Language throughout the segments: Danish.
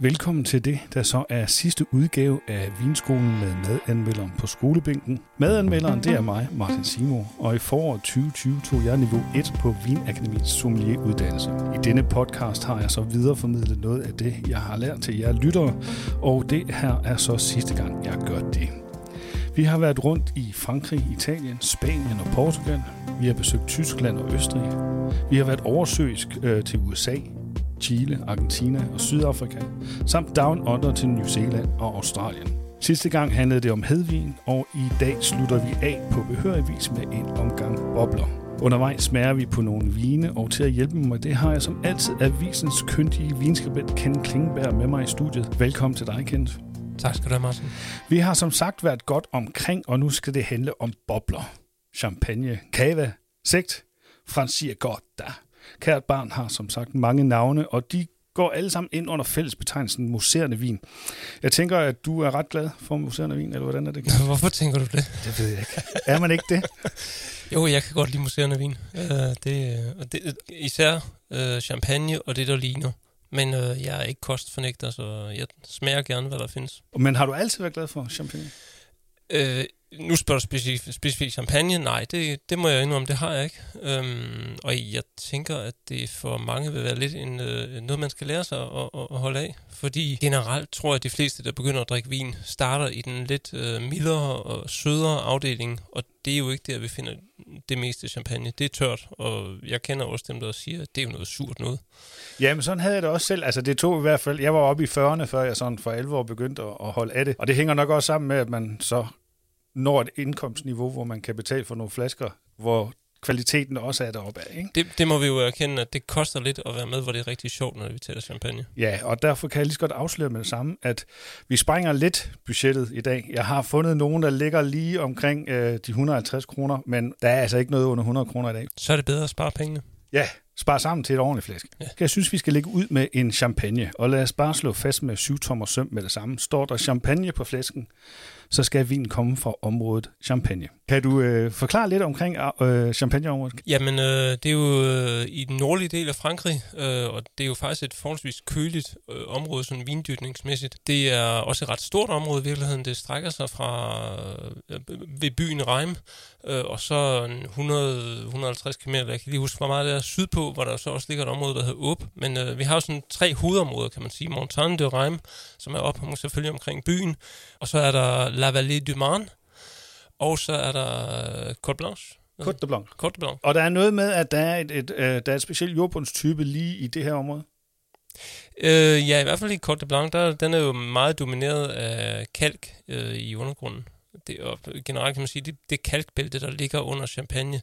Velkommen til det, der så er sidste udgave af Vinskolen med madanmelderen på skolebænken. Madanmelderen, det er mig, Martin Simo, og i foråret 2020 tog jeg niveau 1 på Vinakademiets sommelieruddannelse. I denne podcast har jeg så videreformidlet noget af det, jeg har lært til jer lyttere, og det her er så sidste gang, jeg gør det. Vi har været rundt i Frankrig, Italien, Spanien og Portugal. Vi har besøgt Tyskland og Østrig. Vi har været oversøisk øh, til USA, Chile, Argentina og Sydafrika, samt down under til New Zealand og Australien. Sidste gang handlede det om hedvin, og i dag slutter vi af på behørig vis med en omgang bobler. Undervejs smager vi på nogle vine, og til at hjælpe mig med det har jeg som altid avisens kyndige vinskribent Ken Klingberg med mig i studiet. Velkommen til dig, Kent. Tak skal du have, Martin. Vi har som sagt været godt omkring, og nu skal det handle om bobler. Champagne, cava, sekt, franciagotta. Kært barn har som sagt mange navne, og de går alle sammen ind under fællesbetegnelsen muserende vin. Jeg tænker, at du er ret glad for muserende vin, eller hvordan er det? Hvorfor tænker du det? Det ved jeg ikke. Er man ikke det? jo, jeg kan godt lide muserende vin. Uh, det, det, især uh, champagne og det, der ligner. Men uh, jeg er ikke kostfornægter, så jeg smager gerne, hvad der findes. Men har du altid været glad for champagne? Uh, nu spørger du specifikt specifik champagne. Nej, det, det må jeg indrømme, det har jeg ikke. Øhm, og jeg tænker, at det for mange vil være lidt en, øh, noget, man skal lære sig at, at, at holde af. Fordi generelt tror jeg, at de fleste, der begynder at drikke vin, starter i den lidt øh, mildere og sødere afdeling. Og det er jo ikke der, vi finder det meste champagne. Det er tørt, og jeg kender også dem, der siger, at det er jo noget surt noget. Jamen, sådan havde jeg det også selv. Altså, det tog i hvert fald... Jeg var oppe i 40'erne, før jeg sådan for 11 år begyndte at holde af det. Og det hænger nok også sammen med, at man så når et indkomstniveau, hvor man kan betale for nogle flasker, hvor kvaliteten også er deroppe af. Ikke? Det, det må vi jo erkende, at det koster lidt at være med, hvor det er rigtig sjovt, når vi taler champagne. Ja, og derfor kan jeg lige så godt afsløre med det samme, at vi springer lidt budgettet i dag. Jeg har fundet nogen, der ligger lige omkring øh, de 150 kroner, men der er altså ikke noget under 100 kroner i dag. Så er det bedre at spare pengene. Ja, spare sammen til et ordentligt flæsk. Ja. Jeg synes, vi skal lægge ud med en champagne, og lad os bare slå fast med 7 tommer søm med det samme. Står der champagne på flæsken, så skal vinen komme fra området Champagne. Kan du øh, forklare lidt omkring øh, Champagneområdet? Jamen, øh, det er jo øh, i den nordlige del af Frankrig, øh, og det er jo faktisk et forholdsvis køligt øh, område, sådan vindyrkningsmæssigt. Det er også et ret stort område i virkeligheden. Det strækker sig fra øh, ved byen Reim, øh, og så 100-150 km, jeg kan lige huske, hvor meget der er sydpå, hvor der så også ligger et område, der hedder Åb. Men øh, vi har jo sådan tre hovedområder, kan man sige. Montagne de Reim, som er op selvfølgelig omkring byen, og så er der La Vallée du Marne, og så er der øh, Côte Blanche. Côte de Blanc. Côte de Blanc. Og der er noget med, at der er et, et, øh, der er et specielt jordbundstype lige i det her område? Øh, ja, i hvert fald i Côte de Blanc, der, den er jo meget domineret af kalk øh, i undergrunden. Det, og generelt kan man sige, det, det kalkbælte, der ligger under Champagne,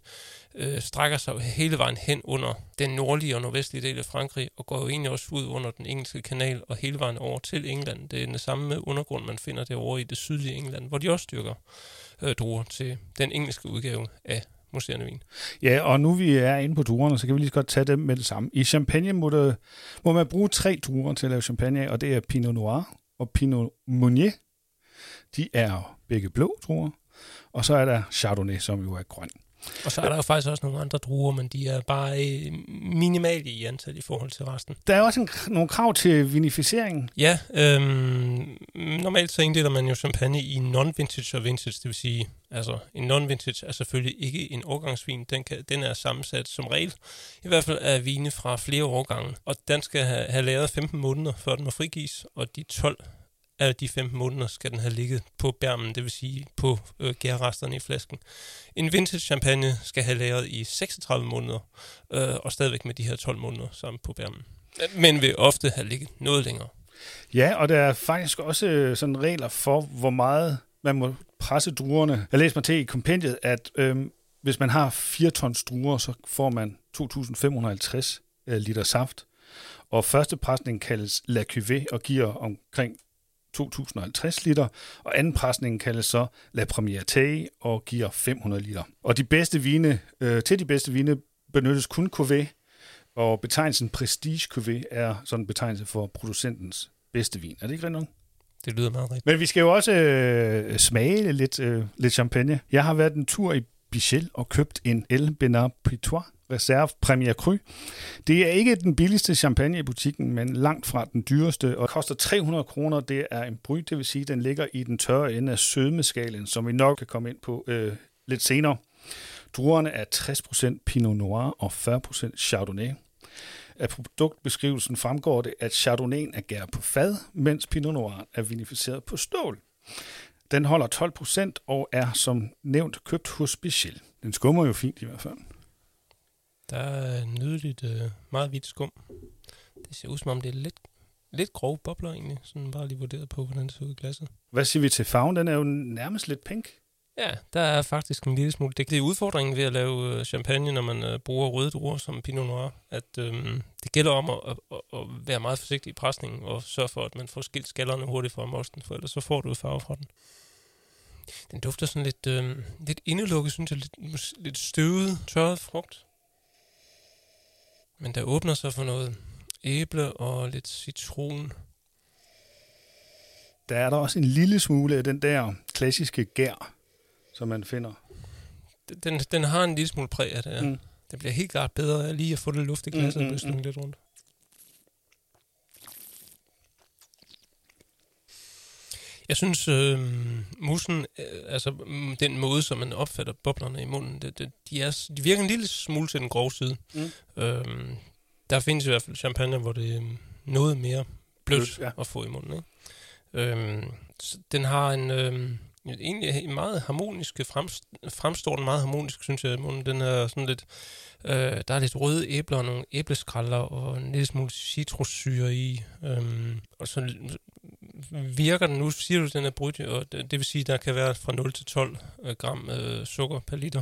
øh, strækker sig hele vejen hen under den nordlige og nordvestlige del af Frankrig, og går jo egentlig også ud under den engelske kanal og hele vejen over til England. Det er den samme undergrund, man finder derovre i det sydlige England, hvor de også styrker øh, druer til den engelske udgave af museerne vin. Ja, og nu vi er inde på druerne, så kan vi lige så godt tage dem med det samme. I champagne må, det, må man bruge tre druer til at lave champagne og det er Pinot Noir og Pinot Meunier. De er begge blå druer, og så er der Chardonnay, som jo er grøn. Og så er der jo faktisk også nogle andre druer, men de er bare øh, minimale i antal i forhold til resten. Der er også en, nogle krav til vinificeringen. Ja, øhm, normalt så inddeler man jo champagne i non-vintage og vintage, det vil sige, altså en non-vintage er selvfølgelig ikke en årgangsvin, den, kan, den er sammensat som regel, i hvert fald af vine fra flere årgange, og den skal have, have lavet 15 måneder, før den må frigives, og de 12 af de 15 måneder skal den have ligget på bærmen, det vil sige på øh, gærresterne i flasken. En vintage champagne skal have lagret i 36 måneder, øh, og stadigvæk med de her 12 måneder sammen på bærmen. Men vil ofte have ligget noget længere. Ja, og der er faktisk også øh, sådan regler for, hvor meget man må presse druerne. Jeg læste mig til i kompendiet, at øh, hvis man har 4 tons druer, så får man 2.550 øh, liter saft. Og første presning kaldes la cuvée og giver omkring 2050 liter, og anden presning kaldes så La Première og giver 500 liter. Og de bedste vine, øh, til de bedste vine benyttes kun cuvée, og betegnelsen Prestige Cuvée er sådan en betegnelse for producentens bedste vin. Er det ikke rigtigt nok? Det lyder meget rigtigt. Men vi skal jo også øh, smage lidt, øh, lidt champagne. Jeg har været en tur i Bichel og købt en El Benar Pitois Reserve Premier Cru. Det er ikke den billigste champagne i butikken, men langt fra den dyreste, og koster 300 kroner. Det er en bry, det vil sige, at den ligger i den tørre ende af sødmeskalen, som vi nok kan komme ind på øh, lidt senere. Druerne er 60% Pinot Noir og 40% Chardonnay. Af produktbeskrivelsen fremgår det, at Chardonnayen er gær på fad, mens Pinot Noir er vinificeret på stål. Den holder 12% og er som nævnt købt hos Bichel. Den skummer jo fint i hvert fald. Der er nydeligt øh, meget hvidt skum. Det ser ud som om det er lidt, lidt grove bobler egentlig, sådan bare lige vurderet på, hvordan det ser ud i glasset. Hvad siger vi til farven? Den er jo nærmest lidt pink. Ja, der er faktisk en lille smule. Det er udfordringen ved at lave øh, champagne, når man øh, bruger røde druer som Pinot Noir, at øh, det gælder om at, at, at være meget forsigtig i presningen og sørge for, at man får skilt skallerne hurtigt fra mosten, for ellers så får du farve fra den. Den dufter sådan lidt, øh, lidt indelukket, synes jeg, lidt, lidt støvet, tørret frugt. Men der åbner sig for noget æble og lidt citron. Der er der også en lille smule af den der klassiske gær, som man finder. Den, den har en lille smule præg af det, ja. Mm. Det bliver helt klart bedre lige at få det luft i glasset mm, mm, mm. lidt rundt. Jeg synes, øh, musen, øh, altså mm, den måde, som man opfatter boblerne i munden, det, det, de, er, de virker en lille smule til den grove side. Mm. Øh, der findes i hvert fald champagne, hvor det er noget mere blødt Blød, ja. at få i munden. Ikke? Øh, den har en... Øh, egentlig meget harmonisk, fremstår den meget harmonisk, synes jeg. Den er sådan lidt, øh, der er lidt røde æbler og nogle æbleskralder og en lille smule citrussyre i. Øh, og så virker den, nu siger du, at den er brudt, og det, det vil sige, at der kan være fra 0 til 12 øh, gram øh, sukker per liter.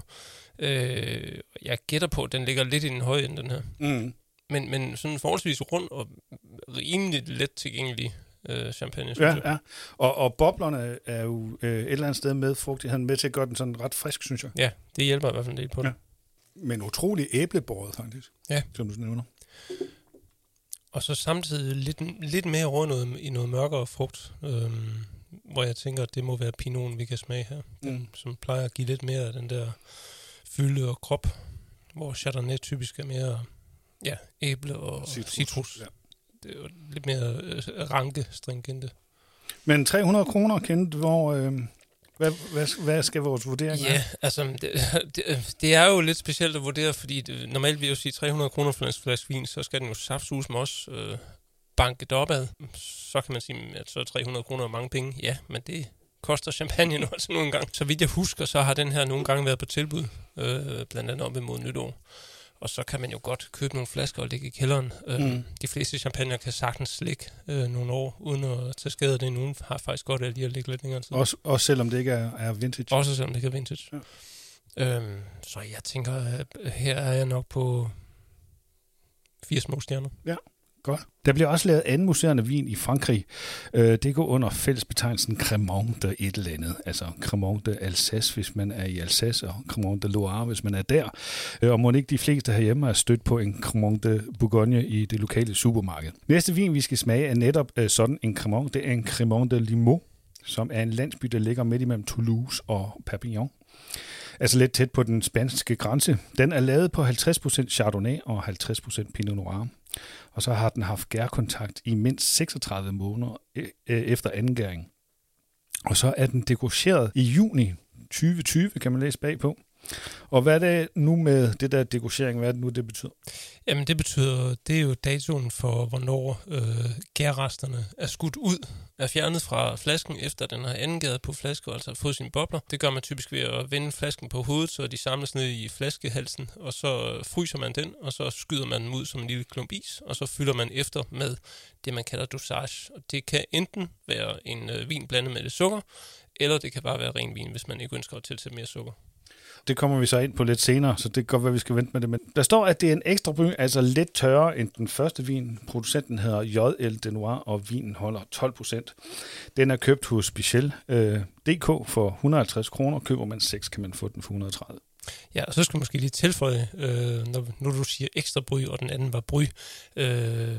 Øh, jeg gætter på, at den ligger lidt i den høje ende, den her. Mm. Men, men sådan forholdsvis rund og rimelig let tilgængelig øh, champagne, synes ja, jeg. Ja, og, og boblerne er jo øh, et eller andet sted med frugtigheden med til at gøre den sådan ret frisk, synes jeg. Ja, det hjælper i hvert fald en del på det. Ja. Men utrolig æblebåret, faktisk, ja. som du nævner. Og så samtidig lidt, lidt mere over noget, i noget mørkere frugt, øhm, hvor jeg tænker, at det må være pinoten, vi kan smage her. Den, mm. som plejer at give lidt mere af den der fylde og krop, hvor Chardonnay typisk er mere ja, æble og citrus. citrus. Ja. Det er jo lidt mere øh, ranke, stringente. Men 300 kroner, kendt, hvor, øh, hvad, hvad, hvad skal vores vurdering være? Ja, altså, det, det, det er jo lidt specielt at vurdere, fordi det, normalt vil jeg jo sige 300 kroner for en flaske vin, så skal den jo saftsus med os øh, banket opad. Så kan man sige, at så er 300 kroner mange penge. Ja, men det koster champagne nu altså nogle gange. Så vidt jeg husker, så har den her nogle gange været på tilbud, øh, blandt andet op imod nytår og så kan man jo godt købe nogle flasker og ligge i kælderen. Øh, mm. De fleste champagne kan sagtens ligge øh, nogle år, uden at tage skade det. Nogle har faktisk godt af lige at ligge lidt længere tid. Også, også selvom det ikke er, er vintage? Også selvom det ikke er vintage. Ja. Øhm, så jeg tænker, at her er jeg nok på fire små stjerner. Ja. Godt. Der bliver også lavet anden museerne vin i Frankrig. Øh, det går under fællesbetegnelsen Cremant de et eller andet. Altså Cremant de Alsace, hvis man er i Alsace, og Cremant de Loire, hvis man er der. Øh, og må ikke de fleste herhjemme er stødt på en Cremant de Bourgogne i det lokale supermarked. Næste vin, vi skal smage, er netop øh, sådan en Cremant. Det er en Cremant de Limoux, som er en landsby, der ligger midt imellem Toulouse og Perpignan altså lidt tæt på den spanske grænse. Den er lavet på 50% Chardonnay og 50% Pinot Noir. Og så har den haft gærkontakt i mindst 36 måneder e, e, efter angæring. Og så er den dekoreret i juni 2020, kan man læse bagpå. Og hvad er det nu med det der degorgering? Hvad er det nu, det betyder? Jamen det betyder, det er jo datoen for, hvornår øh, gærresterne er skudt ud, er fjernet fra flasken, efter den har angivet på flaske, altså fået sine bobler. Det gør man typisk ved at vende flasken på hovedet, så de samles ned i flaskehalsen, og så øh, fryser man den, og så skyder man den ud som en lille klump is, og så fylder man efter med det, man kalder dosage. Og det kan enten være en øh, vin blandet med lidt sukker, eller det kan bare være ren vin, hvis man ikke ønsker at tilsætte mere sukker. Det kommer vi så ind på lidt senere, så det kan godt være, vi skal vente med det. Men der står, at det er en ekstra bry, altså lidt tørre end den første vin. Producenten hedder JL Denoir, og vinen holder 12 procent. Den er købt hos Special øh, DK for 150 kroner. Køber man 6, kan man få den for 130. Ja, og så skal man måske lige tilføje, øh, når, når du siger ekstra bry, og den anden var bry, øh,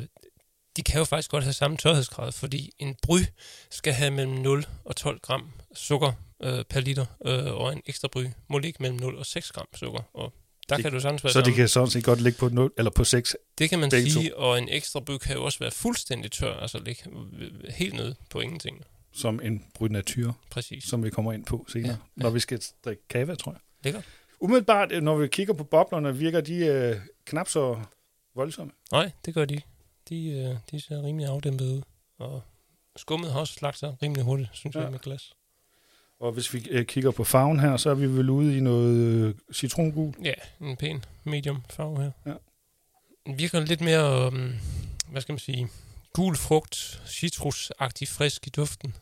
de kan jo faktisk godt have samme tørhedsgrad, fordi en bry skal have mellem 0 og 12 gram sukker øh, per liter, øh, og en ekstra bry må ligge mellem 0 og 6 gram sukker. Og Der Det- kan du sagtens være Så det kan sådan set godt ligge på 0, eller på 6. det kan man sige, og en ekstra bøg kan jo også være fuldstændig tør, altså ligge helt nede på ingenting. som en bryd natur, Præcis. som vi kommer ind på senere, Ja, når vi skal drikke kava, tror jeg. Lækkert. Umiddelbart, øh, når vi kigger på boblerne, virker de øh, knap så voldsomme. Nej, det gør de. De, øh, de ser rimelig afdæmpet ud, og skummet har også slagt sig rimelig hurtigt, synes. Ja. jeg, med glas. Og hvis vi øh, kigger på farven her, så er vi vel ude i noget øh, citrongul. Ja, en pæn medium farve her. Ja. Den virker lidt mere, um, hvad skal man sige, gul frugt, citrusagtig frisk i duften.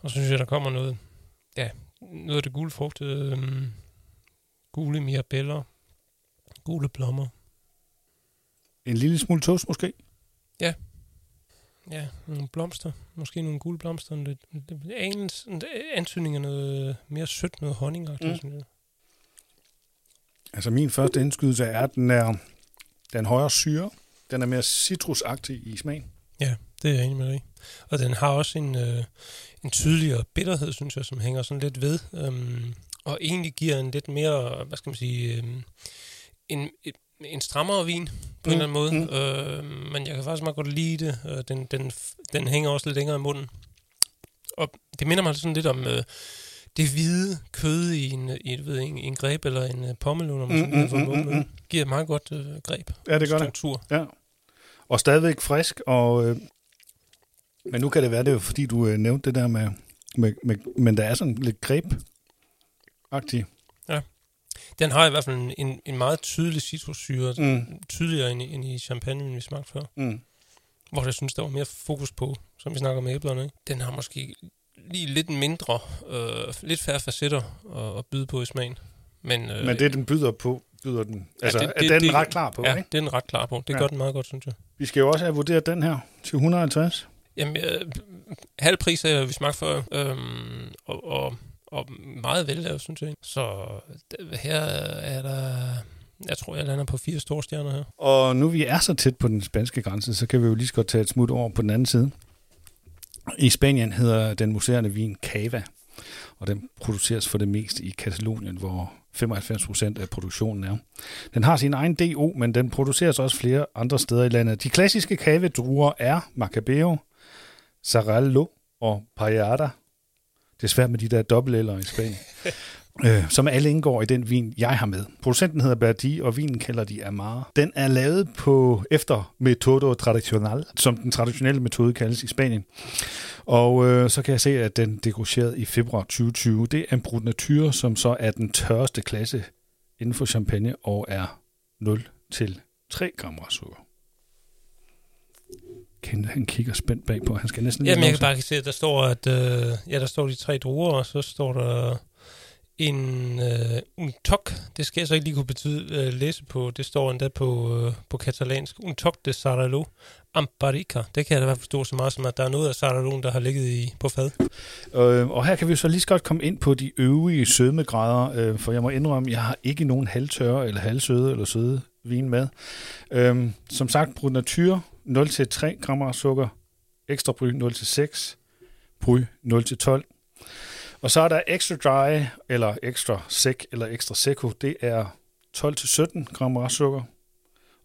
Og så synes jeg, der kommer noget, ja, noget af det gule frugt, um, gule mirabeller, gule blommer. En lille smule toast måske. Ja, nogle blomster. Måske nogle gule blomster. En lidt, lidt anelse, en antydning af noget mere sødt, noget honningagtigt, Mm. synes jeg. Altså min første indskydelse er, at den er den højere syre. Den er mere citrusagtig i smagen. Det er jeg enig med dig. Og den har også en, øh, en tydeligere bitterhed, synes jeg, som hænger sådan lidt ved. Øhm, og egentlig giver en lidt mere, hvad skal man sige, øhm, en, en, strammere vin på mm. en eller anden måde. Mm. Mm. Øh, men jeg kan faktisk meget godt lide det. Øh, den, den, den hænger også lidt længere i munden. Og det minder mig sådan lidt om øh, det hvide kød i en, i, ved, en, en greb eller en øh, pommelun, når man Mm, sådan mm, mm, mm, mm, mm. Giver et meget godt øh, greb. Ja, det gør det. Struktur. Ja. Og stadigvæk frisk. Og, øh, men nu kan det være, det er fordi, du øh, nævnte det der med, med, med... Men der er sådan lidt greb-agtig. Den har i hvert fald en, en, en meget tydelig citrussyre, Mm. tydeligere end i, end i champagne, vi smagte før. Mm. Hvor jeg synes, der var mere fokus på, som vi snakker med æblerne. Ikke? Den har måske lige lidt mindre, øh, lidt færre facetter at, at byde på i smagen. Men, øh, Men det, den byder på, byder den... Altså, det- det, det- det, den det- er ret klar på, ja, ikke? det er den ret klar på. Det Ja. gør den meget godt, synes jeg. Vi skal jo også have vurderet den her til 150. Jamen, øh, halv pris er vi smagt før, øhm, og, og, og meget vellavet, synes jeg. Så her er der... Jeg tror, jeg lander på fire store stjerner her. Og nu vi er så tæt på den spanske grænse, så kan vi jo lige så godt tage et smut over på den anden side. I Spanien hedder den museerne vin Cava, og den produceres for det meste i Katalonien, hvor 95 procent af produktionen er. Den har sin egen DO, men den produceres også flere andre steder i landet. De klassiske cava-druer er Macabeo, Sarallo og Payada. Det er svært med de der dobbeltæller i Spanien. øh, som alle indgår i den vin, jeg har med. Producenten hedder Berdi, og vinen kalder de Amar. Den er lavet på efter metodo tradicional, som den traditionelle metode kaldes i Spanien. Og øh, så kan jeg se, at den degroceret i februar 2020. Det er en Brut Nature, som så er den tørreste klasse inden for champagne og er 0 til 3 gram sukker. Kent, han kigger spændt bagpå. Han skal næsten Jamen, jeg kan bare se, at der står, at øh, ja, der står de tre druer, og så står der en øh, un toc. Det skal jeg så ikke lige kunne betyde, øh, læse på. Det står endda på, øh, på katalansk. Un toc de Saralo Amparica. Det kan jeg da i hvert fald forstå så meget som, at der er noget af Saraloen, der har ligget i, på fad. Øh, og her kan vi så lige så godt komme ind på de øvrige sødmegrader, øh, for jeg må indrømme, jeg har ikke nogen halvtørre eller halvsøde eller søde vin med. Øh, som sagt, Brut Nature 0-3 gram sukker, ekstra bry 0-6, bry 0-12. Og så er der extra dry, eller extra sec, eller extra seco, det er 12-17 gram sukker.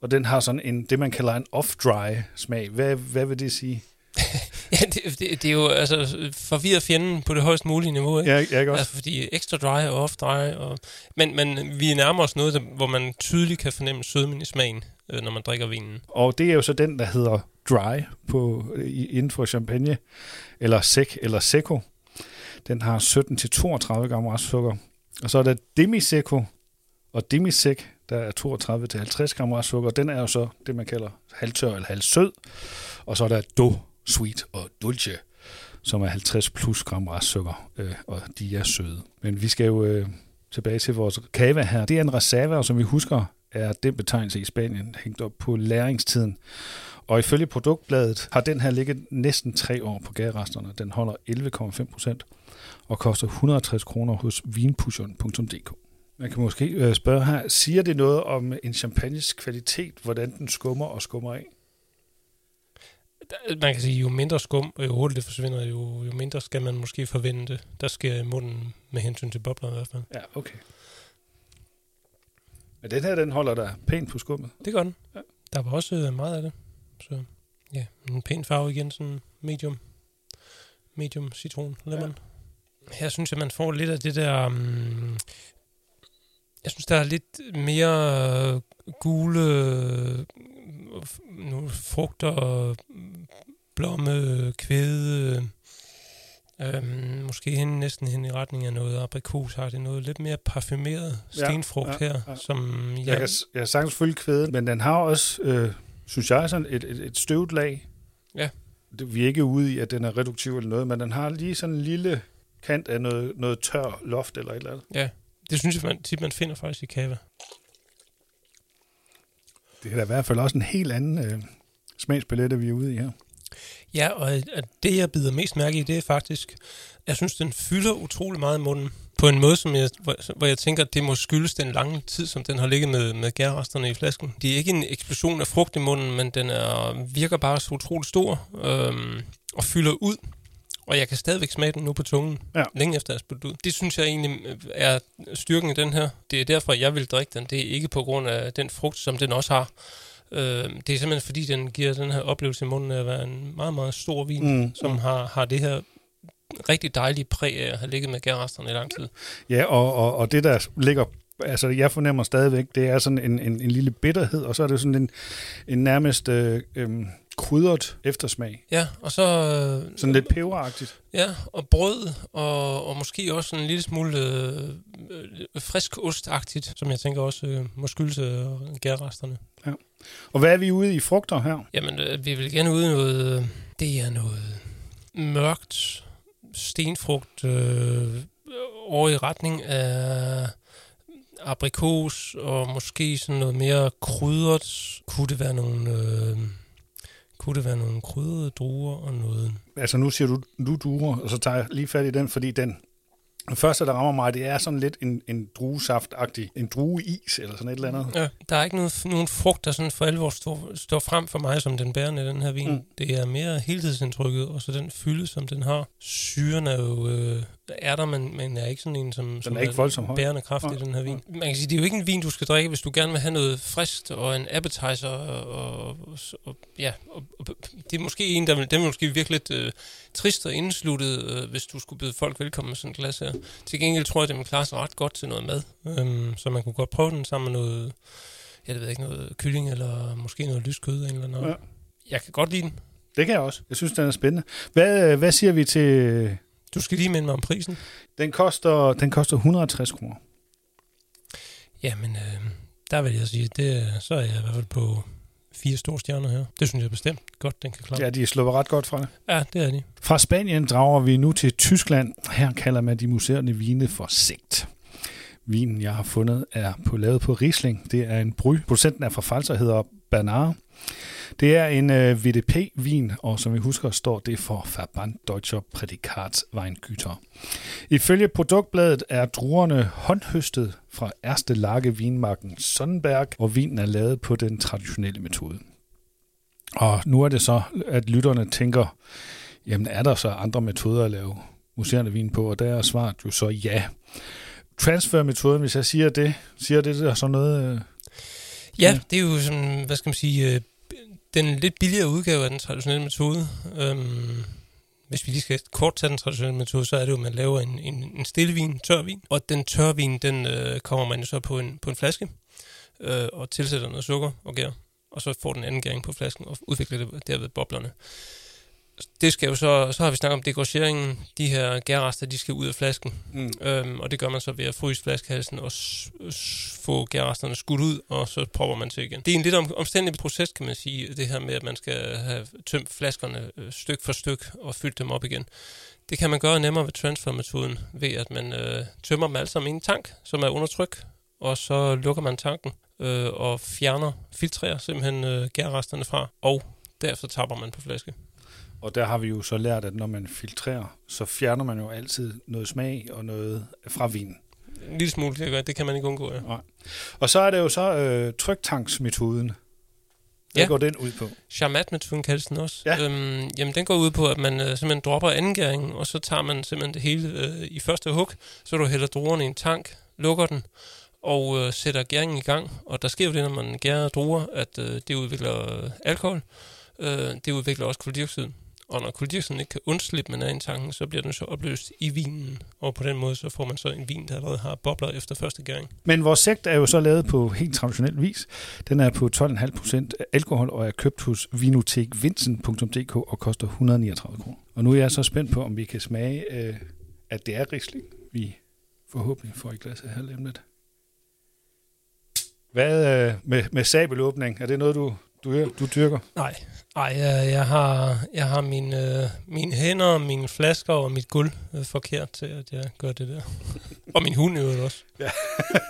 Og den har sådan en, det man kalder en off-dry smag. Hvad, hvad vil det sige? Ja, det, det, det er jo altså forvirret fjenden på det højst mulige niveau, ikke? Ja, jeg kan også. Altså, fordi ekstra dry og off dry. Og, men, men vi nærmer os noget, der, hvor man tydeligt kan fornemme sødmen i smagen, øh, når man drikker vinen. Og det er jo så den, der hedder dry på, i, inden for champagne, eller sec, eller seco. Den har 17-32 gram restsukker. Og så er der demi-seco og demi-sec, der er 32-50 gram restsukker. Den er jo så det, man kalder halvtør eller halvsød. Og så er der do, sweet og dulce, som er 50 plus gram restsukker, øh, og de er søde. Men vi skal jo øh, tilbage til vores cava her. Det er en reserva, som vi husker, er den betegnelse i Spanien hængt op på læringstiden. Og ifølge produktbladet har den her ligget næsten tre år på gærresterne. Den holder 11,5 procent og koster 160 kroner hos vinpusheren.dk. Man kan måske øh, spørge her, siger det noget om en champagnes kvalitet, hvordan den skummer og skummer af? Man kan sige, jo mindre skum, og jo hurtigt det forsvinder, jo, jo mindre skal man måske forvente, der sker i munden med hensyn til bobler i hvert fald. Ja, okay. Men den her, den holder der pænt på skummet. Det gør den. Ja. Der var også øh, meget af det. Så ja, en pæn farve igen, sådan medium. Medium citron lemon. Ja. Her synes jeg, man får lidt af det der... Um, jeg synes, der er lidt mere øh, gule nogle frugter, blomme, kvæde, øhm, måske hen, næsten hen i retning af noget aprikos, har det noget lidt mere parfumeret Ja, stenfrugt ja, her, ja. som Jeg, jeg, kan, jeg kan sagtens følge kvæden, men den har også, øh, synes jeg, sådan et, et, et støvet lag. Ja. Det, vi er ikke ude i, at den er reduktiv eller noget, men den har lige sådan en lille kant af noget, noget tør loft eller et eller andet. ja, det synes jeg man, tit, man finder faktisk i kava. Det er da i hvert fald også en helt anden øh, smagsbillette, vi er ude i her. Ja, og det, jeg bider mest mærke i, det er faktisk, jeg synes, den fylder utrolig meget i munden. På en måde, som jeg, hvor, hvor jeg tænker, at det må skyldes den lange tid, som den har ligget med, med gærresterne i flasken. Det er ikke en eksplosion af frugt i munden, men den er, virker bare så utrolig stor øhm, og fylder ud. Og jeg kan stadigvæk smage den nu på tungen, Ja. længe efter jeg har ud. Det synes jeg egentlig øh, er styrken i den her. Det er derfor, jeg vil drikke den. Det er ikke på grund af den frugt, som den også har. Øh, det er simpelthen fordi, den giver den her oplevelse i munden af at være en meget, meget stor vin, Mm. som har, har det her rigtig dejlige præg af at have ligget med gærresterne i lang tid. Ja, og, og, og det der ligger, altså jeg fornemmer stadigvæk, det er sådan en, en, en lille bitterhed, og så er det sådan en, en nærmest øh, øh, krydret eftersmag. Ja, og så... øh, Sådan lidt peberagtigt. Ja, og brød, og, og måske også en lille smule øh, øh, frisk ostagtigt, som jeg tænker også øh, må skyldes øh, gærresterne. Og hvad er vi ude i frugter her? Jamen, øh, vi vil gerne ud i noget... øh, Det er noget mørkt stenfrugt øh, over i retning af aprikos, og måske sådan noget mere krydret. Kunne det være nogle... Øh, kunne det være nogle krydrede druer og noget... Altså nu siger du, du druer, og så tager jeg lige fat i den, fordi den den første, der rammer mig, det er sådan lidt en, en druesaft-agtig, en drueis eller sådan et eller andet. Ja, der er ikke nogen, nogen frugt, der sådan for alvor står, står frem for mig som den bærende den her vin. Mm. Det er mere helhedsindtrykket, og så den fylde, som den har. Syren er jo øh, er der, men, men er ikke sådan en, som, som Den er ikke voldsomt høj. bærende kraft Nej. i den her vin. Man kan sige, det er jo ikke en vin, du skal drikke, hvis du gerne vil have noget friskt og en appetizer. Og, og, og ja, og, og, det er måske en, der vil, den vil måske virke lidt øh, trist og indsluttet, øh, hvis du skulle byde folk velkommen med sådan et glas her. Til gengæld tror jeg, det vil klare sig ret godt til noget mad. Øhm, så man kunne godt prøve den sammen med noget, jeg ved ikke, noget kylling eller måske noget lyskød eller noget. Ja. Jeg kan godt lide den. Det kan jeg også. Jeg synes, den er spændende. Hvad, øh, hvad siger vi til... Du skal lige minde mig om prisen. Den koster, den koster 160 kroner. Jamen, øh, der vil jeg sige, det, så er jeg i hvert fald på fire store stjerner her. Det synes jeg bestemt godt, den kan klare. Ja, de er sluppet ret godt fra det. ja det er de. Fra Spanien drager vi nu til Tyskland. Her kalder man de museerne vine for sigt. Vinen, jeg har fundet, er på lavet på Riesling. Det er en bry. Producenten er fra Falser, hedder Bernard. Det er en øh, VDP-vin, og som vi husker, står det for Verband Deutscher Prädikatsweingüter. Ifølge produktbladet er druerne håndhøstet fra Erste Lage vinmarken Sonnenberg, og vinen er lavet på den traditionelle metode. Og nu er det så, at lytterne tænker, jamen er der så andre metoder at lave museerne vin på? Og der er svaret jo så ja. Transfermetoden, hvis jeg siger det, siger det der så noget... Øh, Ja, Ja. det er jo sådan, hvad skal man sige, øh, den lidt billigere udgave af den traditionelle metode. Øhm, hvis vi lige skal kort tage den traditionelle metode, så er det jo, at man laver en, en, en stillevin, tørvin, og den tørvin, den øh, kommer man jo så på en, på en flaske, øh, og tilsætter noget sukker og gær, og så får den anden gæring på flasken, og udvikler det derved boblerne. Det skal jo så, så har vi snakket om dekoreringen. De her gærrester, de skal ud af flasken. mm. Øhm, og det gør man så ved at fryse flaskehalsen og s- s- få gærresterne skudt ud, og så propper man til igen. Det er en lidt om, omstændelig proces, kan man sige, det her med, at man skal have tømt flaskerne øh, styk for styk og fyldt dem op igen. Det kan man gøre nemmere ved transfermetoden, ved at man øh, tømmer dem alle sammen i en tank, som er under tryk, og så lukker man tanken øh, og fjerner, filtrerer simpelthen øh, gærresterne fra, og derefter tapper man på flaske. Og der har vi jo så lært, at når man filtrerer, så fjerner man jo altid noget smag og noget fra vinen. En lille smule, det, gør- det kan man ikke undgå, ja. Og så er det jo så øh, tryktanksmetoden. Hvad Ja. går den ud på? Charmat-metoden kaldes den også. Ja. Øhm, jamen, den går ud på, at man øh, simpelthen dropper andengæringen, og så tager man simpelthen det hele øh, i første hug, så du hælder druerne i en tank, lukker den, og øh, sætter gæringen i gang. Og der sker jo det, når man gærer druer, at øh, det udvikler øh, alkohol. Øh, det udvikler også koldioxid. Og når koldioxiden ikke kan undslippe med i tanken, så bliver den så opløst i vinen. Og på den måde, så får man så en vin, der allerede har bobler efter første gang. Men vores sekt er jo så lavet på helt traditionel vis. Den er på 12,5% alkohol og er købt hos vinotekvinsen.dk og koster 139 kroner. Og nu er jeg så spændt på, om vi kan smage, øh, at det er risling, vi forhåbentlig får i glasset her lige lidt. Hvad øh, med, med sabelåbning? Er det noget, du, du, du dyrker? Nej, Nej jeg, jeg har, jeg har mine, øh, mine hænder, mine flasker og mit guld øh, forkert til, at jeg gør det der. og min hund jo også. Ja.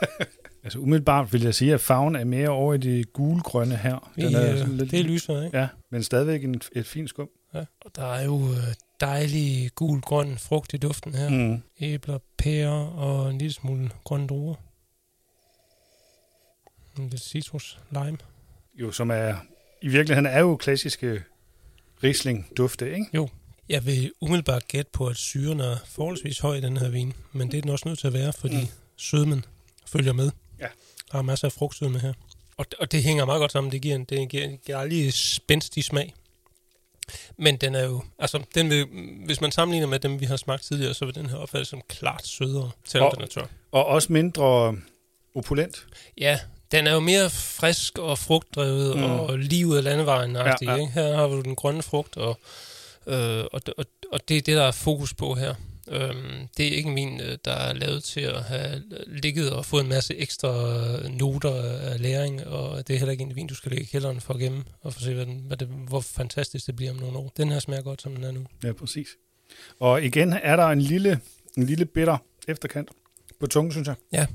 altså umiddelbart vil jeg sige, at farven er mere over i det gulgrønne her. Den er øh, lidt, det er lysere, ikke? Ja, men stadigvæk en, et fint skum. Ja. Og der er jo øh, dejlig gul-grøn frugt i duften her. Mm. Æbler, pærer og en lille smule grønne druer. Lidt citrus, lime. Jo, som er i virkeligheden er jo klassiske Riesling-dufte, ikke? Jo. Jeg vil umiddelbart gætte på, at syren er forholdsvis høj i den her vin, men det er den også nødt til at være, fordi mm. sødmen følger med. Ja. Der er masser af frugtsødme her. Og, og det hænger meget godt sammen. Det giver en, det giver en dejlig spændstig smag. Men den er jo, altså, den vil, hvis man sammenligner med dem, vi har smagt tidligere, så vil den her opfattes som klart sødere, selvom og, den er tør. Og også mindre opulent. Ja, den er jo mere frisk og frugtdrevet mm. og lige ud af landevejen. Ja, ja. Ikke? Her har du den grønne frugt, og, øh, og, og, og det er det, der er fokus på her. Øhm, det er ikke en vin, øh, der er lavet til at have ligget og fået en masse ekstra noter af læring, og det er heller ikke en vin, du skal lægge i kælderen for at gemme, og for at se, hvad den, hvad det, hvor fantastisk det bliver om nogle år. Den her smager godt, som den er nu. Ja, præcis. Og igen er der en lille, en lille bitter efterkant på tungen, synes jeg. Ja,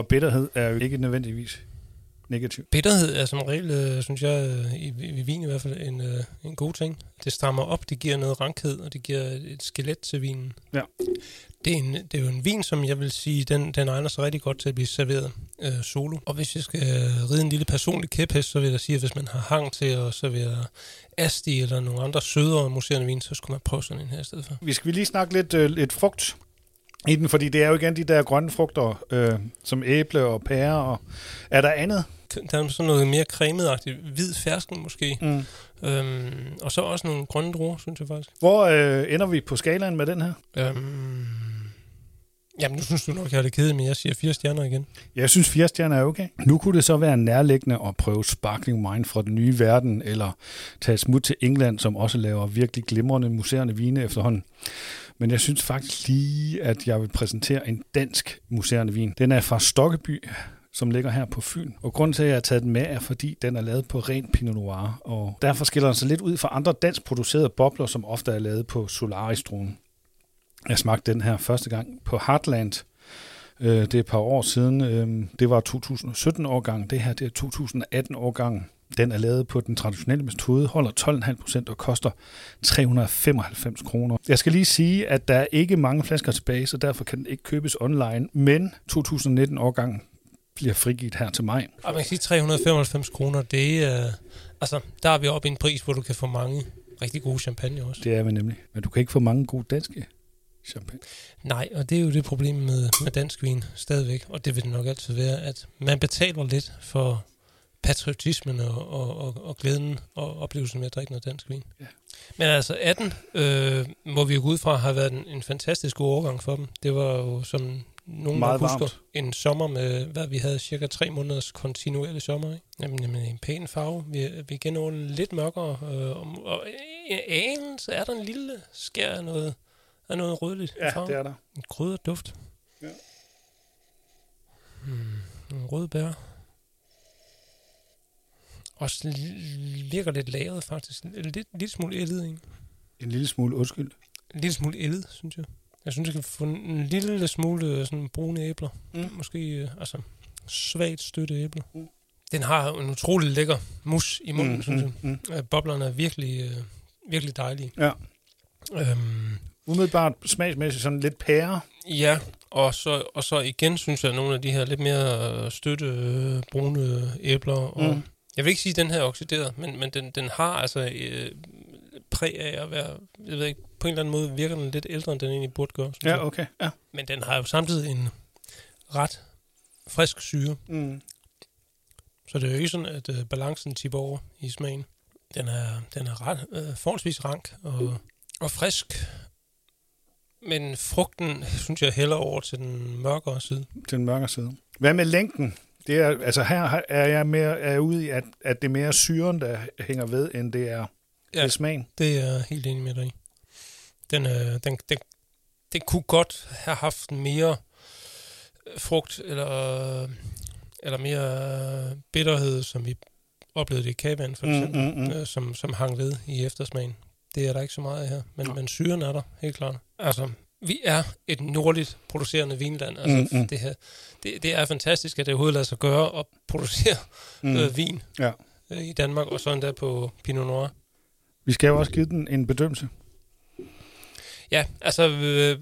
og bitterhed er jo ikke nødvendigvis negativ. Bitterhed er som regel, øh, synes jeg, øh, i, i vin i hvert fald, en, øh, en god ting. Det strammer op, det giver noget rankhed, og det giver et skelet til vinen. Ja. Det er, en, det er jo en vin, som jeg vil sige, den, den egner sig rigtig godt til at blive serveret øh, solo. Og hvis jeg skal ride en lille personlig kæphest, så vil jeg sige, at hvis man har hang til at servere Asti eller nogle andre sødere muserende vin, så skulle man prøve sådan en her i stedet for. Vi skal lige snakke lidt, øh, lidt frugt i den, fordi det er jo igen de der grønne frugter, øh, som æble og pære. Og er der andet? Der er sådan noget mere cremetagtigt, hvid fersken måske. Mm. Øhm, og så også nogle grønne druer, synes jeg faktisk. Hvor øh, ender vi på skalaen med den her? Øhm, jamen, nu synes du nok, jeg har det kedeligt, men jeg siger fire stjerner igen. Jeg synes, fire stjerner er okay. Nu kunne det så være nærliggende at prøve Sparkling Wine fra den nye verden, eller tage et smut til England, som også laver virkelig glimrende museerne vine efterhånden. Men jeg synes faktisk lige, at jeg vil præsentere en dansk museerende vin. Den er fra Stokkeby, som ligger her på Fyn. Og grunden til, at jeg har taget den med, er fordi den er lavet på ren Pinot Noir. Og derfor skiller den sig lidt ud fra andre dansk producerede bobler, som ofte er lavet på Solaris-druen. Jeg smagte den her første gang på Heartland. Øh, det er et par år siden. Øhm, det var 2017-årgang. Det her det er 2018-årgang. Den er lavet på den traditionelle metode, holder 12,5 procent og koster 395 kroner. Jeg skal lige sige, at der er ikke mange flasker tilbage, så derfor kan den ikke købes online, men 2019-årgangen bliver frigivet her til mig. Og man kan sige 395 kroner, det er, uh, altså, der er vi oppe i en pris, hvor du kan få mange rigtig gode champagne også. Det er vi nemlig. Men du kan ikke få mange gode danske champagne. Nej, og det er jo det problem med, med dansk vin stadigvæk, og det vil det nok altid være, at man betaler lidt for patriotismen og, og, og, og glæden og oplevelsen med at drikke noget dansk vin. Ja. Men altså 18, øh, hvor vi jo ud fra, har været en, en fantastisk god overgang for dem. Det var jo, som nogen Meget husker, varmt. en sommer med, hvad vi havde, cirka tre måneders kontinuerlig sommer. Ikke? Jamen, jamen, en pæn farve. Vi, vi genår lidt mørkere. Øh, og, og så er der en lille skær af noget, af noget rødligt ja, farve. det er der. En krydret duft. Ja. Hmm, en rød bær. Også virker lidt lavet, faktisk. En lidt, lidt smule ældet, ikke? En lille smule, undskyld. En lille smule ældet, synes jeg. Jeg synes, jeg kan få en lille smule øh, sådan brune æbler. Mm. Måske øh, altså svagt støtte æbler. Mm. Den har en utrolig lækker mus i munden, mm, synes jeg. Mm, mm. Boblerne er virkelig, virkelig dejlige. Ja. Øhm, Umiddelbart smagsmæssigt sådan lidt pære. Ja, og så, og så igen synes jeg, at nogle af de her lidt mere støtte brune æbler og mm. Jeg vil ikke sige, at den her er oxideret, men, men den, den har altså øh, præg af at være, jeg ved ikke, på en eller anden måde virker den lidt ældre, end den egentlig burde gøre. Ja, okay. Ja. Men den har jo samtidig en ret frisk syre. Mm. Så det er jo ikke sådan, at øh, balancen tipper over i smagen. Den er, den er ret, øh, forholdsvis rank og, og frisk. Men frugten, synes jeg, hælder over til den mørkere side. Til den mørkere side. Hvad med længden? Det er, altså her er jeg mere er jeg ude i, at, at det er mere syren, der hænger ved, end det er, ja. det smagen. Det er jeg helt enig med dig i. Den, øh, den, den, den kunne godt have haft mere frugt, eller, eller mere bitterhed, som vi oplevede det i kavand, for eksempel, mm, mm, mm. Øh, som, som hang ved i eftersmagen. Det er der ikke så meget af her, men, ja. men syren er der, helt klart. Altså, vi er et nordligt producerende vinland. Altså, mm, mm. Det, her, det, det er fantastisk, at det overhovedet lader sig gøre at producere mm. øh, vin ja. øh, i Danmark, og sådan der på Pinot Noir. Vi skal jo også give den en bedømmelse. Ja, altså, øh,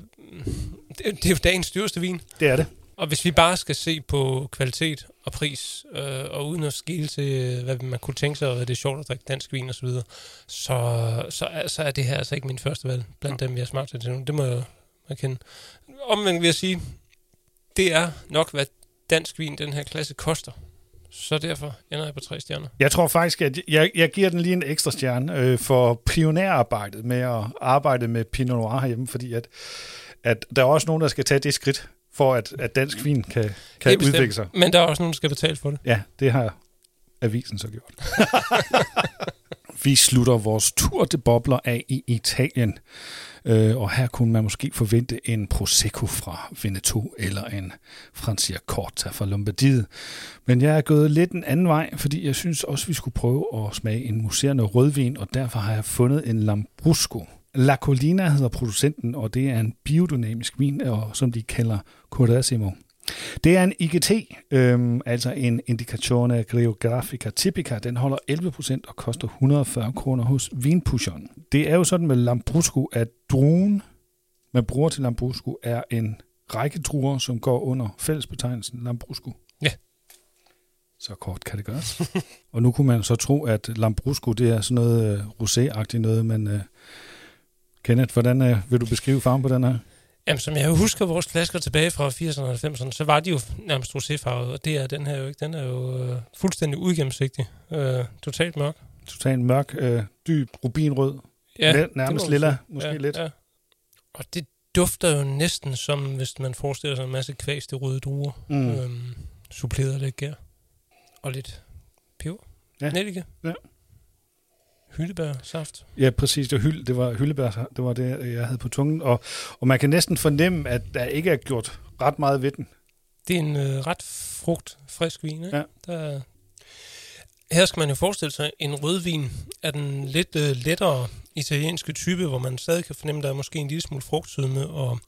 det, det er jo dagens dyreste vin. Det er det. Og hvis vi bare skal se på kvalitet og pris, øh, og uden at skille til, hvad man kunne tænke sig, og det er sjovt at drikke dansk vin osv., så, så, så, så er det her altså ikke min første valg blandt ja. dem, vi har smagt til nu. Det må jeg erkende. Omvendt vil jeg sige, det er nok, hvad dansk vin, den her klasse, koster. Så derfor ender jeg på tre stjerner. Jeg tror faktisk, at jeg, jeg giver den lige en ekstra stjerne øh, for pionerarbejdet med at arbejde med Pinot Noir herhjemme, fordi at, at der er også nogen, der skal tage det skridt for at, at dansk vin kan, kan udvikle sig. Men der er også nogen, der skal betale for det. Ja, det har avisen så gjort. Vi slutter vores tur til bobler af i Italien. Øh, og her kunne man måske forvente en Prosecco fra Veneto eller en Franciacorta fra Lombardiet. Men jeg er gået lidt en anden vej, fordi jeg synes også, vi skulle prøve at smage en muserende rødvin, og derfor har jeg fundet en Lambrusco La Colina hedder producenten, og det er en biodynamisk vin, og som de kalder Codasimo. Det er en IGT, øhm, altså en Indicazione Geografica Typica. Den holder 11% og koster 140 kroner hos Vinpusheren. Det er jo sådan med Lambrusco, at druen, man bruger til Lambrusco, er en række druer, som går under fællesbetegnelsen Lambrusco. Ja. Så kort kan det gøres. og nu kunne man så tro, at Lambrusco, det er sådan noget uh, rosé-agtigt noget, men uh, Kenneth, hvordan øh, vil du beskrive farven på den her? Jamen, som jeg husker vores flasker tilbage fra 80'erne og 90'erne, så var de jo nærmest roséfarvede, og det er den her jo ikke. Den er jo øh, fuldstændig uigennemsigtig. Øh, totalt mørk. Totalt mørk, øh, dyb rubinrød. Ja, nærmest lilla, måske ja, lidt. Ja. Og det dufter jo næsten som, hvis man forestiller sig en masse kvæste røde druer. Mm. Øhm, suppleret lidt gær. Og lidt peber. Ja. Nellike. Ja hyldebærsaft. Ja, præcis. Det var, hyld, det var hyldebær, det var det, jeg havde på tungen. Og, og man kan næsten fornemme, at der ikke er gjort ret meget ved den. Det er en øh, ret frugt, frisk vin. Ikke? Ja. Der, her skal man jo forestille sig, en rødvin er den lidt øh, lettere italienske type, hvor man stadig kan fornemme, at der er måske en lille smule frugtsødme, og,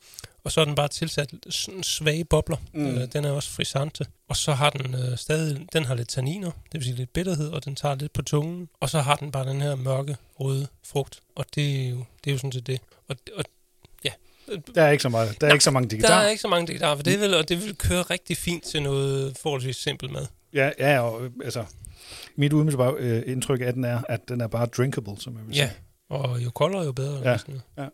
og så er den bare tilsat sådan svage bobler. Mm. Øh, den er også frisante. Og så har den øh, stadig, den har lidt tanniner, det vil sige lidt bitterhed, og den tager lidt på tungen. Og så har den bare den her mørke, røde frugt, og det er jo, det er jo sådan set det. Og, og ja. Der er ikke så meget. Der er Nej, ikke så mange digitarer. Der er ikke så mange digitarer, for det vil, og det vil køre rigtig fint til noget forholdsvis simpelt mad. Ja, ja og øh, altså, mit umiddelbare øh, indtryk af den er, at den er bare drinkable, som jeg vil sige. Ja, og jo koldere, jo bedre. Ja, ja.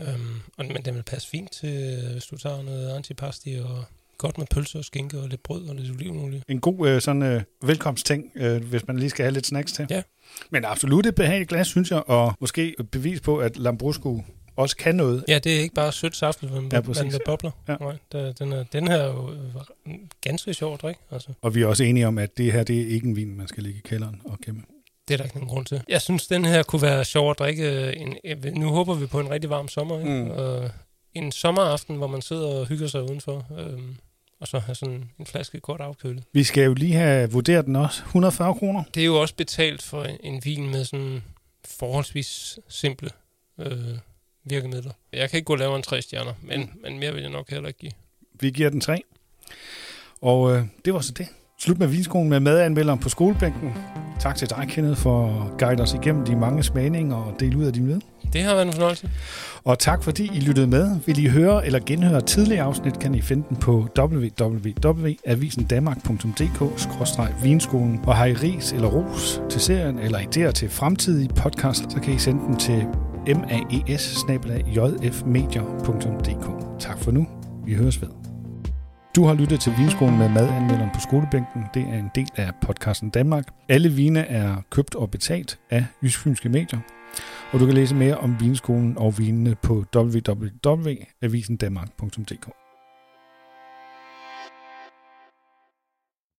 Øhm, og, men den vil passe fint til, hvis du tager noget antipasti og godt med pølse og skinke og lidt brød og lidt olivenolie. En god øh, sådan øh, velkomstting, øh, hvis man lige skal have lidt snacks til. Ja. Men absolut et behageligt glas, synes jeg, og måske bevis på, at Lambrusco også kan noget. Ja, det er ikke bare sødt saft, men ja, man med bobler. Ja. Nej, der, den, er, den her er jo øh, ganske sjov drik. Altså. Og vi er også enige om, at det her det er ikke en vin, man skal ligge i kælderen og gemme. Det er der ikke nogen grund til. Jeg synes, den her kunne være sjov at drikke. En, nu håber vi på en rigtig varm sommer. Ikke? Mm. Og en sommeraften, hvor man sidder og hygger sig udenfor. Øhm, og så have sådan en flaske kort afkølet. Vi skal jo lige have vurderet den også. 140 kroner. Det er jo også betalt for en, en vin med sådan forholdsvis simple øh, virkemidler. Jeg kan ikke gå lavere end tre stjerner, men, mm. men mere vil jeg nok heller ikke give. Vi giver den tre. Og øh, det var så det. Slut med vinskolen med madanmelderen på skolebænken. Tak til dig, Kenneth, for at guide os igennem de mange smagninger og dele ud af din viden. Det har været en fornøjelse. Og tak fordi I lyttede med. Vil I høre eller genhøre tidligere afsnit, kan I finde den på www.avisendanmark.dk-vinskolen. Og har I ris eller ros til serien eller idéer til fremtidige podcast, så kan I sende dem til maes Tak for nu. Vi høres ved. Du har lyttet til Vinskolen med madanmelderen på skolebænken. Det er en del af podcasten Danmark. Alle vine er købt og betalt af Jysk Medier. Og du kan læse mere om vinskolen og vinene på www.avisendanmark.dk.